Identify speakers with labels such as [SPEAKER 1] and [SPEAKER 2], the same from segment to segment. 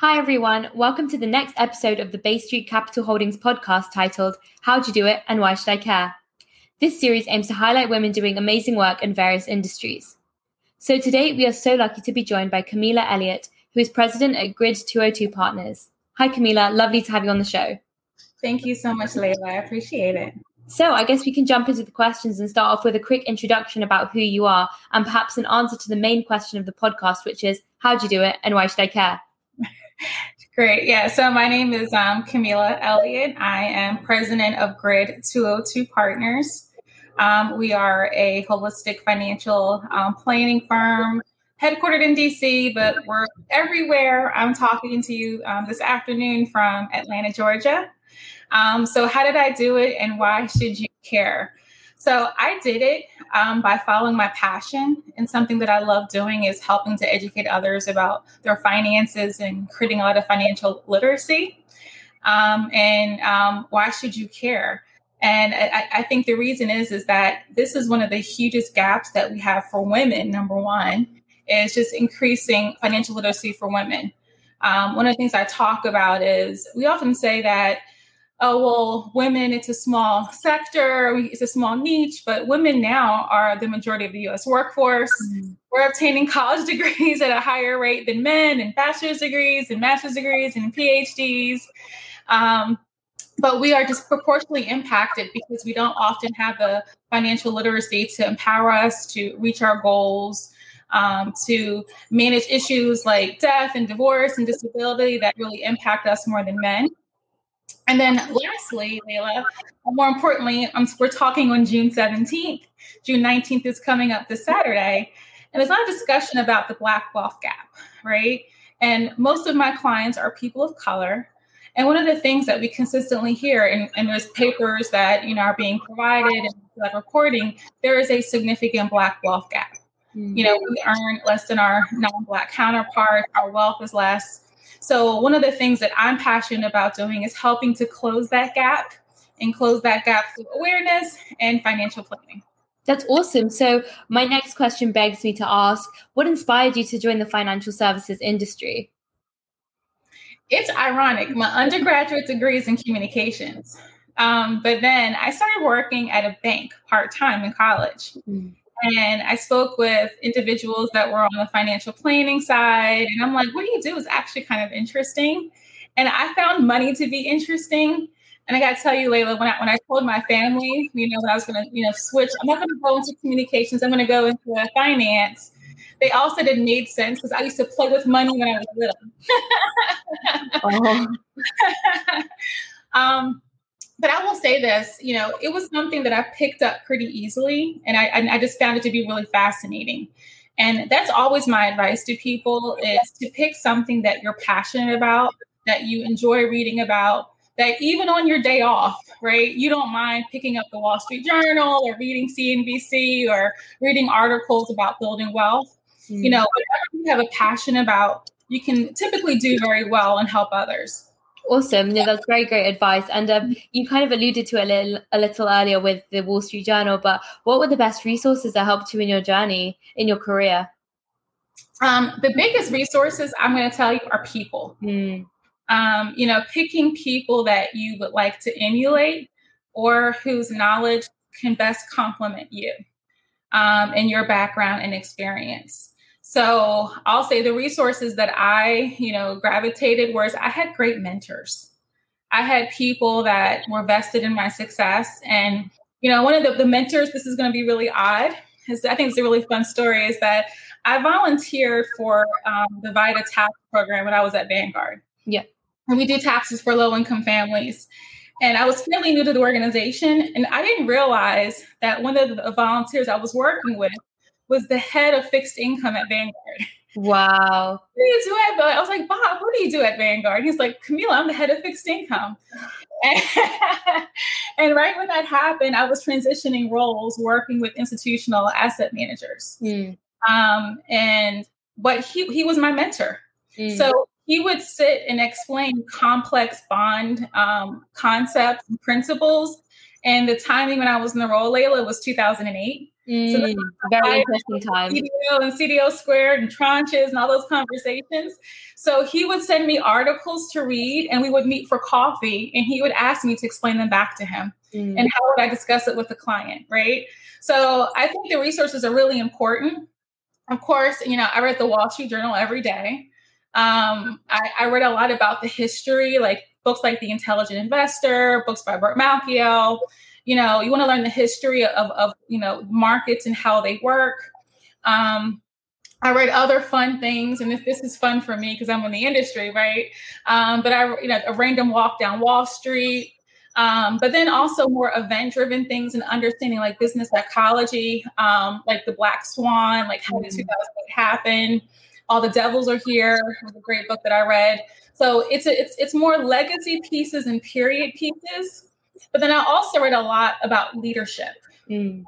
[SPEAKER 1] Hi, everyone. Welcome to the next episode of the Bay Street Capital Holdings podcast titled How'd You Do It and Why Should I Care? This series aims to highlight women doing amazing work in various industries. So today, we are so lucky to be joined by Camila Elliott, who is president at Grid 202 Partners. Hi, Camila. Lovely to have you on the show.
[SPEAKER 2] Thank you so much, Layla. I appreciate it.
[SPEAKER 1] So, I guess we can jump into the questions and start off with a quick introduction about who you are and perhaps an answer to the main question of the podcast, which is How'd you do it and why should I care?
[SPEAKER 2] Great. Yeah. So my name is um, Camila Elliott. I am president of Grid 202 Partners. Um, we are a holistic financial um, planning firm headquartered in DC, but we're everywhere. I'm talking to you um, this afternoon from Atlanta, Georgia. Um, so, how did I do it and why should you care? So I did it um, by following my passion. And something that I love doing is helping to educate others about their finances and creating a lot of financial literacy. Um, and um, why should you care? And I, I, think the reason is is that this is one of the hugest gaps that we have for women. Number one is just increasing financial literacy for women. Um, one of the things I talk about is we often say that oh well women it's a small sector. It's a small niche but women now are the majority of the us workforce. Mm-hmm. we're obtaining college degrees at a higher rate than men and bachelor's degrees and master's degrees and phds um, but we are disproportionately impacted because we don't often have the financial literacy to empower us to reach our goals um, to manage issues like death and divorce and disability that really impact us more than men and then lastly, Layla, more importantly, um, we're talking on June 17th. June 19th is coming up this Saturday. And it's there's a discussion about the Black wealth gap, right? And most of my clients are people of color. And one of the things that we consistently hear, and, and there's papers that you know are being provided and like reporting, there is a significant Black wealth gap. Mm-hmm. You know, we earn less than our non-Black counterpart. Our wealth is less. So, one of the things that I'm passionate about doing is helping to close that gap and close that gap through awareness and financial planning.
[SPEAKER 1] That's awesome. So, my next question begs me to ask what inspired you to join the financial services industry?
[SPEAKER 2] It's ironic. My undergraduate degree is in communications. Um, but then I started working at a bank part time in college. Mm. And I spoke with individuals that were on the financial planning side. And I'm like, what do you do is actually kind of interesting. And I found money to be interesting. And I got to tell you, Layla, when I, when I told my family, you know, that I was going to, you know, switch, I'm not going to go into communications, I'm going to go into finance. They all said it made sense because I used to play with money when I was little. uh-huh. um, but I will say this, you know, it was something that I picked up pretty easily, and I, and I just found it to be really fascinating. And that's always my advice to people is to pick something that you're passionate about, that you enjoy reading about, that even on your day off, right, you don't mind picking up the Wall Street Journal or reading CNBC or reading articles about building wealth. Mm-hmm. You know, whatever you have a passion about, you can typically do very well and help others.
[SPEAKER 1] Awesome. No, that's very great advice. And um, you kind of alluded to it a little, a little earlier with the Wall Street Journal, but what were the best resources that helped you in your journey, in your career?
[SPEAKER 2] Um, the biggest resources I'm going to tell you are people. Mm. Um, you know, picking people that you would like to emulate or whose knowledge can best complement you um, and your background and experience. So I'll say the resources that I, you know, gravitated was I had great mentors. I had people that were vested in my success. And, you know, one of the, the mentors, this is going to be really odd, is I think it's a really fun story, is that I volunteered for um, the VITA tax program when I was at Vanguard.
[SPEAKER 1] Yeah.
[SPEAKER 2] And we do taxes for low income families. And I was fairly new to the organization, and I didn't realize that one of the volunteers I was working with was the head of fixed income at Vanguard.
[SPEAKER 1] Wow.
[SPEAKER 2] What do you do at I was like, Bob, what do you do at Vanguard? He's like, Camila, I'm the head of fixed income. And, and, right when that happened, I was transitioning roles working with institutional asset managers. Mm. Um, and but he he was my mentor. Mm. So he would sit and explain complex bond um, concepts and principles. And the timing when I was in the role, Layla, was 2008.
[SPEAKER 1] Mm, so very interesting time.
[SPEAKER 2] CDO and CDO squared and tranches and all those conversations. So he would send me articles to read and we would meet for coffee and he would ask me to explain them back to him. Mm. And how would I discuss it with the client, right? So I think the resources are really important. Of course, you know, I read the Wall Street Journal every day. Um, I, I read a lot about the history, like books like The Intelligent Investor, books by Burt Malkiel you know you want to learn the history of, of you know markets and how they work um, I read other fun things, and if this is fun for me because I'm in the industry, right? Um, but I, you know, a random walk down Wall Street, um, but then also more event-driven things and understanding like business psychology, um, like the Black Swan, like how did mm-hmm. 2008 happen? All the Devils Are Here was a great book that I read. So it's a, it's it's more legacy pieces and period pieces but then I also read a lot about leadership mm.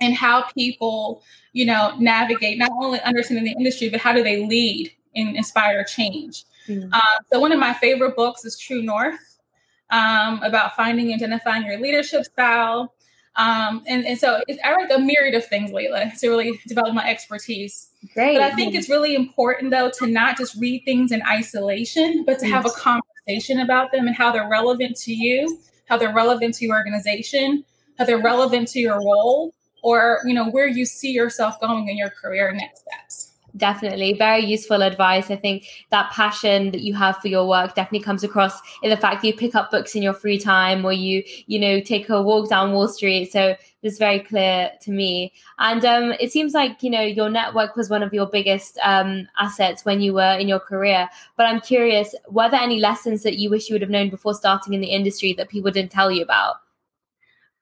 [SPEAKER 2] and how people, you know, navigate not only understanding the industry, but how do they lead and inspire change. Mm. Uh, so one of my favorite books is True North um, about finding and identifying your leadership style. Um, and, and so it, I read a myriad of things lately to really develop my expertise. Great. But I think it's really important though to not just read things in isolation, but to have a conversation about them and how they're relevant to you how they're relevant to your organization, how they're relevant to your role, or you know where you see yourself going in your career next steps
[SPEAKER 1] definitely. Very useful advice. I think that passion that you have for your work definitely comes across in the fact that you pick up books in your free time or you you know take a walk down wall street. So it's very clear to me. And um, it seems like you know your network was one of your biggest um, assets when you were in your career. But i'm curious were there any lessons that you wish you would have known before starting in the industry that people didn't tell you about?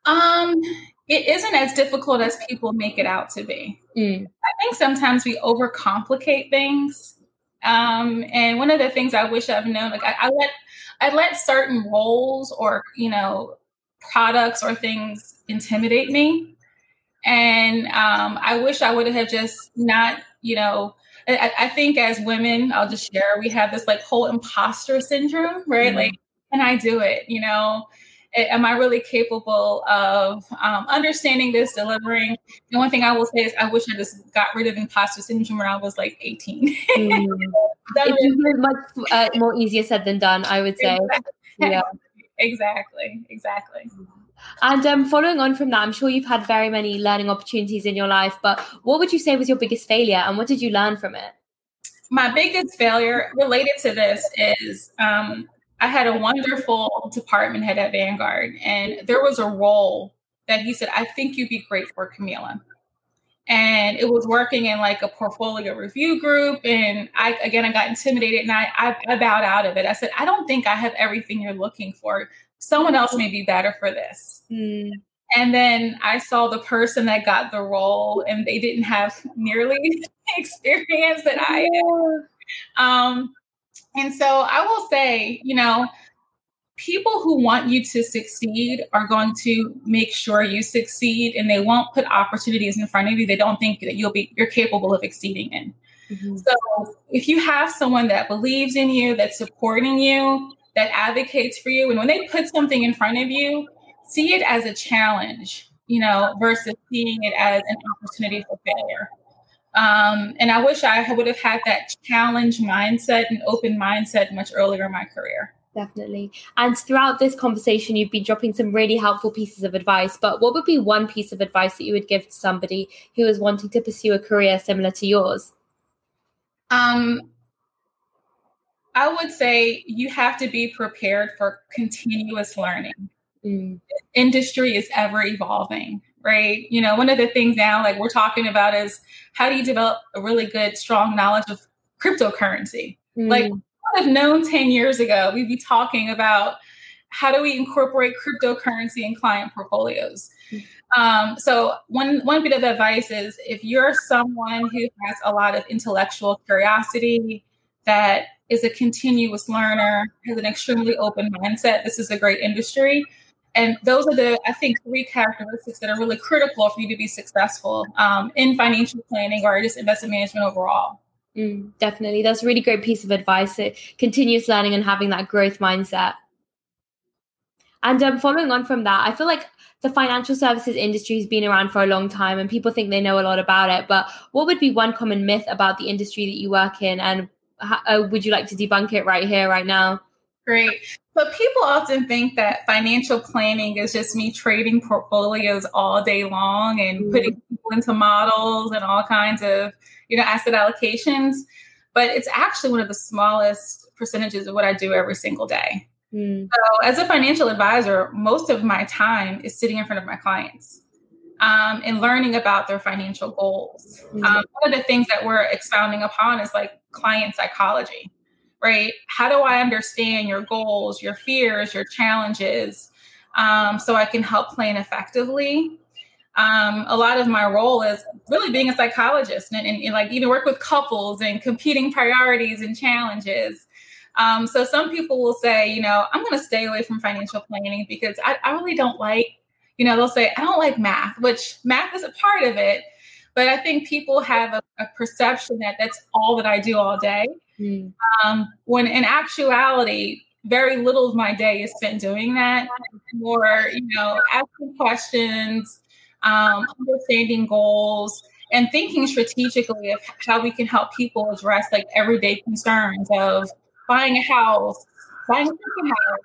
[SPEAKER 2] Um it isn't as difficult as people make it out to be. Mm. I think sometimes we overcomplicate things. Um, and one of the things I wish I've known, like I, I let I let certain roles or you know products or things intimidate me, and um, I wish I would have just not, you know. I, I, think as women, I'll just share, we have this like whole imposter syndrome, right? Mm. Like, can I do it? You know, am I really capable of um, understanding this, delivering? The one thing I will say is I wish I just got rid of imposter syndrome when I was like 18. mm.
[SPEAKER 1] it's much uh, more easier said than done, I would say.
[SPEAKER 2] Exactly. Yeah. Exactly. Exactly.
[SPEAKER 1] And um, following on from that, I'm sure you've had very many learning opportunities in your life, but what would you say was your biggest failure and what did you learn from it?
[SPEAKER 2] My biggest failure related to this is um, I had a wonderful department head at Vanguard, and there was a role that he said, I think you'd be great for Camila. And it was working in like a portfolio review group. And I, again, I got intimidated and I, I, I bowed out of it. I said, I don't think I have everything you're looking for. Someone else may be better for this. Mm. And then I saw the person that got the role, and they didn't have nearly the experience that I had. Um, and so I will say, you know, people who want you to succeed are going to make sure you succeed and they won't put opportunities in front of you they don't think that you'll be you're capable of exceeding in. Mm-hmm. So if you have someone that believes in you, that's supporting you, that advocates for you, and when they put something in front of you, see it as a challenge, you know, versus seeing it as an opportunity for failure. Um, and I wish I would have had that challenge mindset and open mindset much earlier in my career.
[SPEAKER 1] Definitely. And throughout this conversation, you've been dropping some really helpful pieces of advice. But what would be one piece of advice that you would give to somebody who is wanting to pursue a career similar to yours?
[SPEAKER 2] Um, I would say you have to be prepared for continuous learning. Mm. Industry is ever evolving right? You know, one of the things now, like we're talking about, is how do you develop a really good, strong knowledge of cryptocurrency? Mm. Like, would have known 10 years ago, we'd be talking about how do we incorporate cryptocurrency in client portfolios. Um, so one one bit of advice is if you're someone who has a lot of intellectual curiosity, that is a continuous learner, has an extremely open mindset, this is a great industry. And those are the, I think, three characteristics that are really critical for you to be successful um, in financial planning or just investment management overall.
[SPEAKER 1] Mm, definitely. That's a really great piece of advice. Continuous learning and having that growth mindset. And um, following on from that, I feel like the financial services industry has been around for a long time and people think they know a lot about it. But what would be one common myth about the industry that you work in? And how, uh, would you like to debunk it right here, right now?
[SPEAKER 2] Great. So people often think that financial planning is just me trading portfolios all day long and mm-hmm. putting people into models and all kinds of, you know, asset allocations. But it's actually one of the smallest percentages of what I do every single day. Mm. So, as a financial advisor, most of my time is sitting in front of my clients um, and learning about their financial goals. Mm. Um, one of the things that we're expounding upon is like client psychology, right? How do I understand your goals, your fears, your challenges, um, so I can help plan effectively? Um, a lot of my role is really being a psychologist and, and, and like even work with couples and competing priorities and challenges um, so some people will say, you know, I'm going to stay away from financial planning because I, I really don't like, you know, they'll say, I don't like math, which math is a part of it. But I think people have a, a perception that that's all that I do all day. Mm. Um, when in actuality, very little of my day is spent doing that. More, you know, asking questions, um, understanding goals, and thinking strategically of how we can help people address like everyday concerns of buying a house, buying a second house,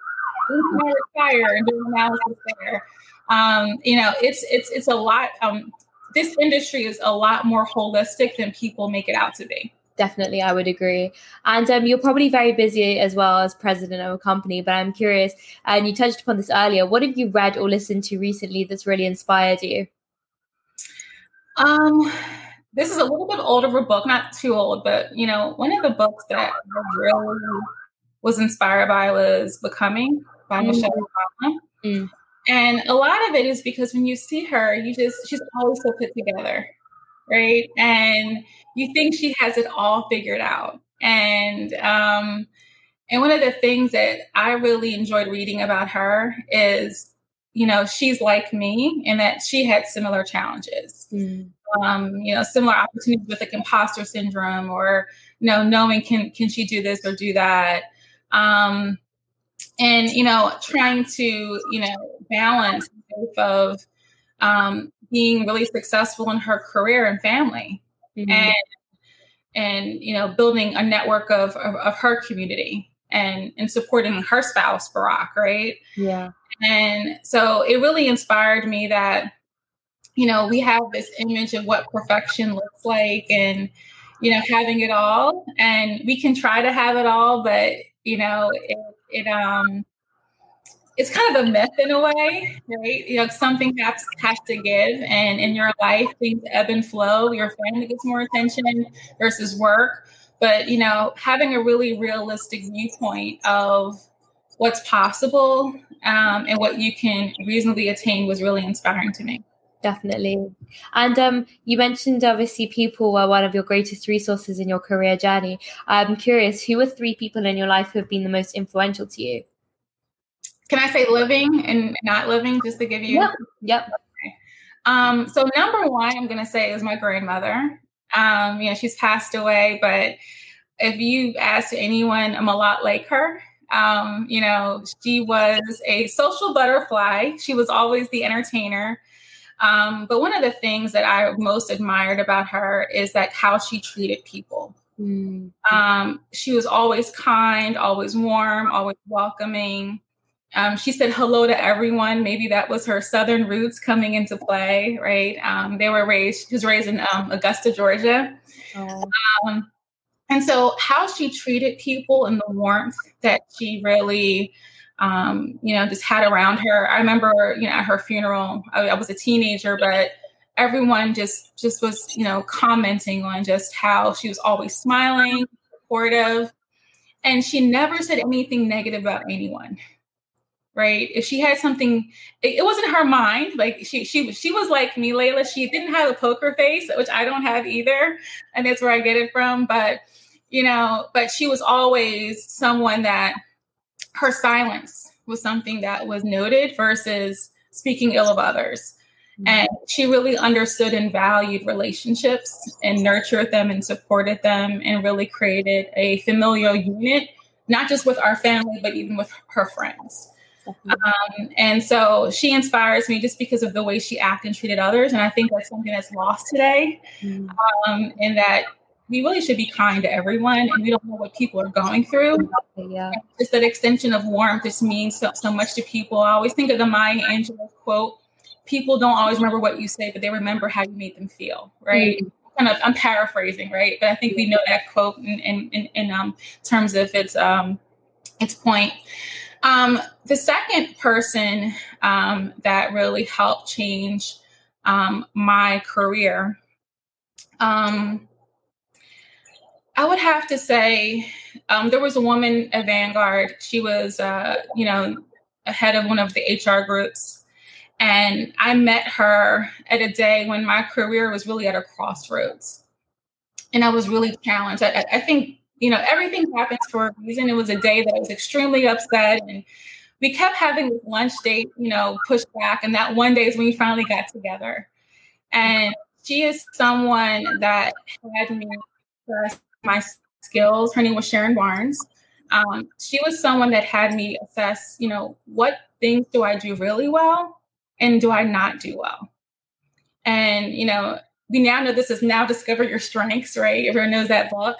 [SPEAKER 2] retire and doing analysis there. Um, you know, it's it's it's a lot. Um, this industry is a lot more holistic than people make it out to be.
[SPEAKER 1] Definitely, I would agree. And um, you're probably very busy as well as president of a company. But I'm curious, and you touched upon this earlier. What have you read or listened to recently that's really inspired you?
[SPEAKER 2] Um, this is a little bit older of a book, not too old, but you know, one of the books that I really was inspired by was Becoming by mm-hmm. Michelle Obama. Mm. And a lot of it is because when you see her, you just she's always so put together, right? And you think she has it all figured out. And um, and one of the things that I really enjoyed reading about her is, you know, she's like me in that she had similar challenges. Mm um, you know, similar opportunities with like imposter syndrome or, you know, knowing can can she do this or do that. Um, and you know, trying to, you know, balance both of um, being really successful in her career and family mm-hmm. and and you know building a network of, of, of her community and and supporting her spouse barack right
[SPEAKER 1] yeah
[SPEAKER 2] and so it really inspired me that you know, we have this image of what perfection looks like and, you know, having it all. And we can try to have it all, but, you know, it, it um, it's kind of a myth in a way, right? You know, something has, has to give, and in your life, things ebb and flow. Your family gets more attention versus work, but you know, having a really realistic viewpoint of what's possible um, and what you can reasonably attain was really inspiring to me
[SPEAKER 1] definitely. And um, you mentioned obviously people were one of your greatest resources in your career journey. I'm curious, who are three people in your life who have been the most influential to you?
[SPEAKER 2] Can I say living and not living, just to give you?
[SPEAKER 1] Yep. Yep.
[SPEAKER 2] Okay. Um, so number one, I'm going to say is my grandmother. Um, you know, she's passed away, but if you ask anyone, I'm a lot like her. Um, you know, she was a social butterfly. She was always the entertainer. Um, but one of the things that I most admired about her is that how she treated people. Mm-hmm. Um, she was always kind, always warm, always welcoming. Um, she said hello to everyone. Maybe that was her Southern roots coming into play, right? Um, they were raised, she was raised in um, Augusta, Georgia. Oh. Um, and so, how she treated people and the warmth that she really um, you know, just had around her. I remember, you know, at her funeral, I, I was a teenager, but everyone just just was, you know, commenting on just how she was always smiling, supportive, and she never said anything negative about anyone right if she had something it, it, wasn't her mind like she she she was like me layla she didn't have a poker face which i don't have either and that's where i get it from but you know but she was always someone that her silence was something that was noted versus speaking ill of others. Mm-hmm. And she really understood and valued relationships and nurtured them and supported them and really created a familial unit, not just with our family, but even with her friends. Um, and so she inspires me just because of the way she acted and treated others. And I think that's something that's lost today. Mm. Um, and that we really should be kind to everyone and we don't know what people are going through.
[SPEAKER 1] Yeah.
[SPEAKER 2] Just that extension of warmth just means so, so much to people. I always think of the Maya Angelou quote, people don't always remember what you say, but they remember how you made them feel, right? Mm. Kind of, I'm paraphrasing, right? But I think we know that quote in, in, in, in um, terms of its um, its point. Um, the second person um, that really helped change um, my career, um, I would have to say um, there was a woman at Vanguard. She was, uh, you know, head of one of the HR groups. And I met her at a day when my career was really at a crossroads. And I was really challenged. I, I think you know, everything happens for a reason. It was a day that I was extremely upset and we kept having this lunch date, you know, pushed back. And that one day is when we finally got together. And she is someone that had me assess my skills. Her name was Sharon Barnes. Um, she was someone that had me assess, you know, what things do I do really well and do I not do well? And, you know, we now know this is now discover your strengths, right? Everyone knows that book.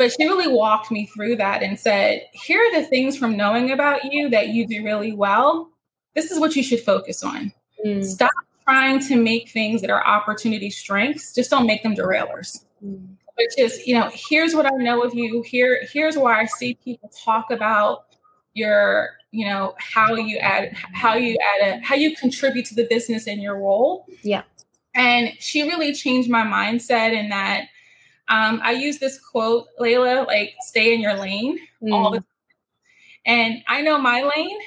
[SPEAKER 2] But she really walked me through that and said, here are the things from knowing about you that you do really well. This is what you should focus on. Mm. Stop trying to make things that are opportunity strengths. Just don't make them derailers. Mm. But just, you know, here's what I know of you. Here, here's why I see people talk about your, you know, how you add, how you add, a, how you contribute to the business in your role.
[SPEAKER 1] Yeah.
[SPEAKER 2] And she really changed my mindset in that um, I use this quote, Layla, like stay in your lane mm. all the time. And I know my lane,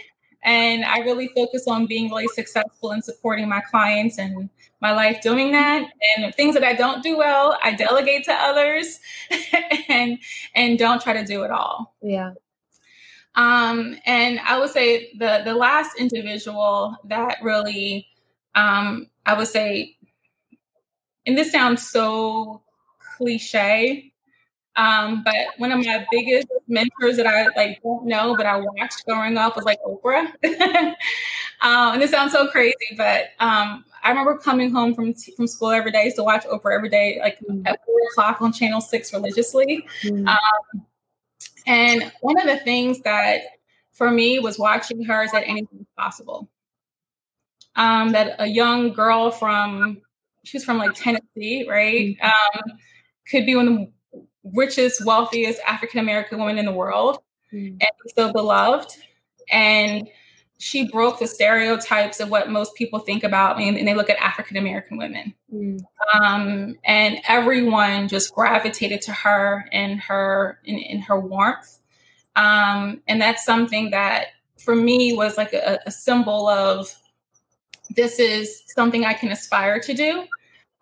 [SPEAKER 2] and I really focus on being really successful and supporting my clients and my life doing that. And things that I don't do well, I delegate to others and and don't try to do it all.
[SPEAKER 1] Yeah.
[SPEAKER 2] Um, and I would say the the last individual that really um, I would say, and this sounds so cliche. Um, but one of my biggest mentors that I like don't know, but I watched growing up was like Oprah. um, and it sounds so crazy, but um, I remember coming home from from school every day to watch Oprah every day, like mm-hmm. at four o'clock on Channel Six religiously. Mm-hmm. Um, and one of the things that for me was watching her is that anything is possible. Um, that a young girl from she's from like Tennessee, right? Mm-hmm. Um, could be one of the richest, wealthiest African American women in the world mm. and so beloved. And she broke the stereotypes of what most people think about me and they look at African American women. Mm. Um, and everyone just gravitated to her and her in, in her warmth. Um, and that's something that for me was like a, a symbol of this is something I can aspire to do.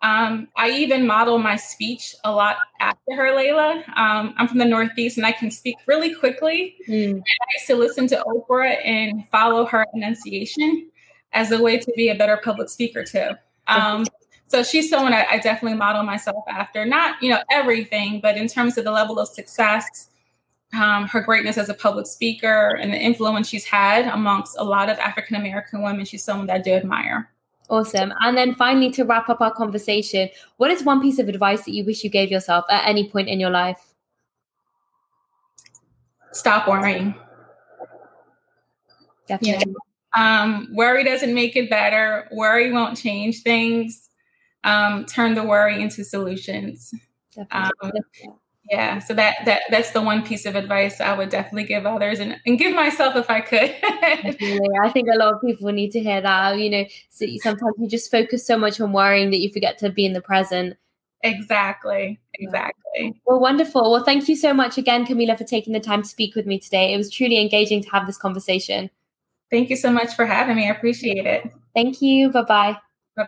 [SPEAKER 2] Um, I even model my speech a lot after her, Layla. Um, I'm from the Northeast and I can speak really quickly. Mm. I used to listen to Oprah and follow her enunciation as a way to be a better public speaker, too. Um, so she's someone I, I, definitely model myself after. Not, you know, everything, but in terms of the level of success, um, her greatness as a public speaker, and the influence she's had amongst a lot of African American women, she's someone that I do admire.
[SPEAKER 1] Awesome. And then finally, to wrap up our conversation, what is one piece of advice that you wish you gave yourself at any point in your life?
[SPEAKER 2] Stop worrying.
[SPEAKER 1] Definitely.
[SPEAKER 2] Yeah. Um, worry doesn't make it better. Worry won't change things. Um, turn the worry into solutions. Definitely. Um, yeah so that that that's the one piece of advice i would definitely give others and, and give myself if i could.
[SPEAKER 1] I think a lot of people need to hear that you know so sometimes you just focus so much on worrying that you forget to be in the present.
[SPEAKER 2] Exactly exactly.
[SPEAKER 1] Well wonderful. Well thank you so much again camila for taking the time to speak with me today. It was truly engaging to have this conversation.
[SPEAKER 2] Thank you so much for having me. I appreciate it.
[SPEAKER 1] Thank you. Bye bye